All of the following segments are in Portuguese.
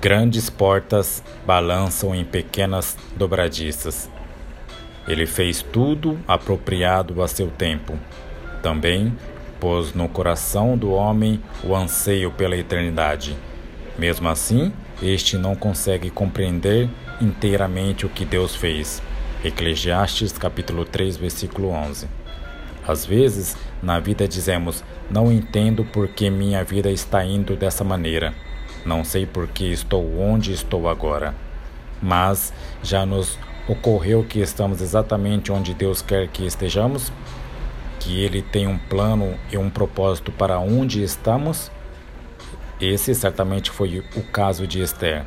Grandes portas balançam em pequenas dobradiças. Ele fez tudo apropriado a seu tempo. Também pôs no coração do homem o anseio pela eternidade. Mesmo assim, este não consegue compreender inteiramente o que Deus fez. Eclesiastes capítulo 3, versículo 11. Às vezes, na vida dizemos: "Não entendo por que minha vida está indo dessa maneira". Não sei por que estou onde estou agora, mas já nos ocorreu que estamos exatamente onde Deus quer que estejamos? Que Ele tem um plano e um propósito para onde estamos? Esse certamente foi o caso de Esther.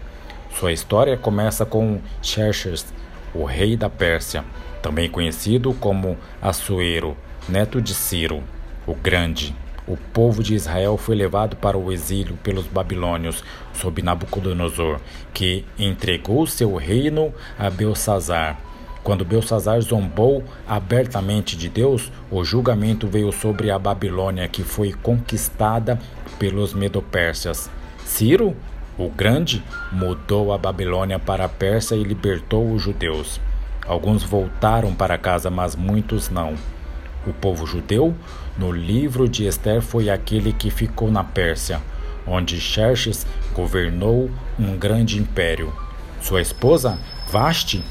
Sua história começa com Xerxes, o rei da Pérsia, também conhecido como Assuero, neto de Ciro, o Grande. O povo de Israel foi levado para o exílio pelos babilônios sob Nabucodonosor, que entregou seu reino a Belsazar. Quando Belsazar zombou abertamente de Deus, o julgamento veio sobre a Babilônia, que foi conquistada pelos Medopérsias. Ciro, o Grande, mudou a Babilônia para a Pérsia e libertou os judeus. Alguns voltaram para casa, mas muitos não. O povo judeu, no livro de Esther, foi aquele que ficou na Pérsia, onde Xerxes governou um grande império. Sua esposa, Vasti,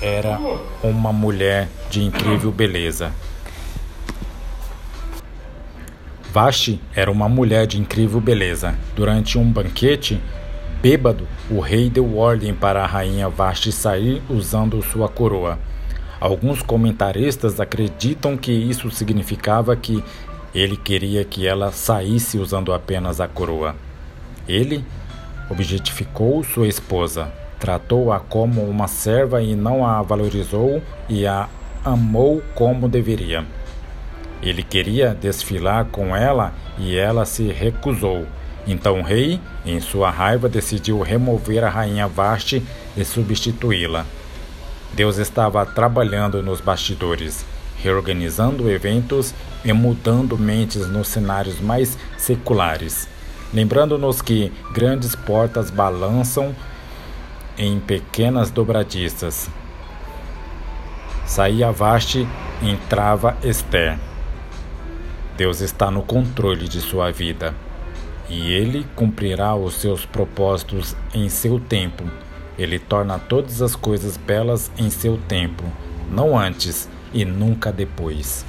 era uma mulher de incrível beleza. Vasti era uma mulher de incrível beleza. Durante um banquete, bêbado, o rei deu ordem para a rainha Vasti sair usando sua coroa. Alguns comentaristas acreditam que isso significava que ele queria que ela saísse usando apenas a coroa. Ele objetificou sua esposa, tratou-a como uma serva e não a valorizou e a amou como deveria. Ele queria desfilar com ela e ela se recusou. Então o rei, em sua raiva, decidiu remover a rainha Vasti e substituí-la. Deus estava trabalhando nos bastidores, reorganizando eventos e mudando mentes nos cenários mais seculares, lembrando-nos que grandes portas balançam em pequenas dobradiças. Saía Vaste, entrava Esther. Deus está no controle de sua vida e ele cumprirá os seus propósitos em seu tempo ele torna todas as coisas belas em seu tempo, não antes e nunca depois.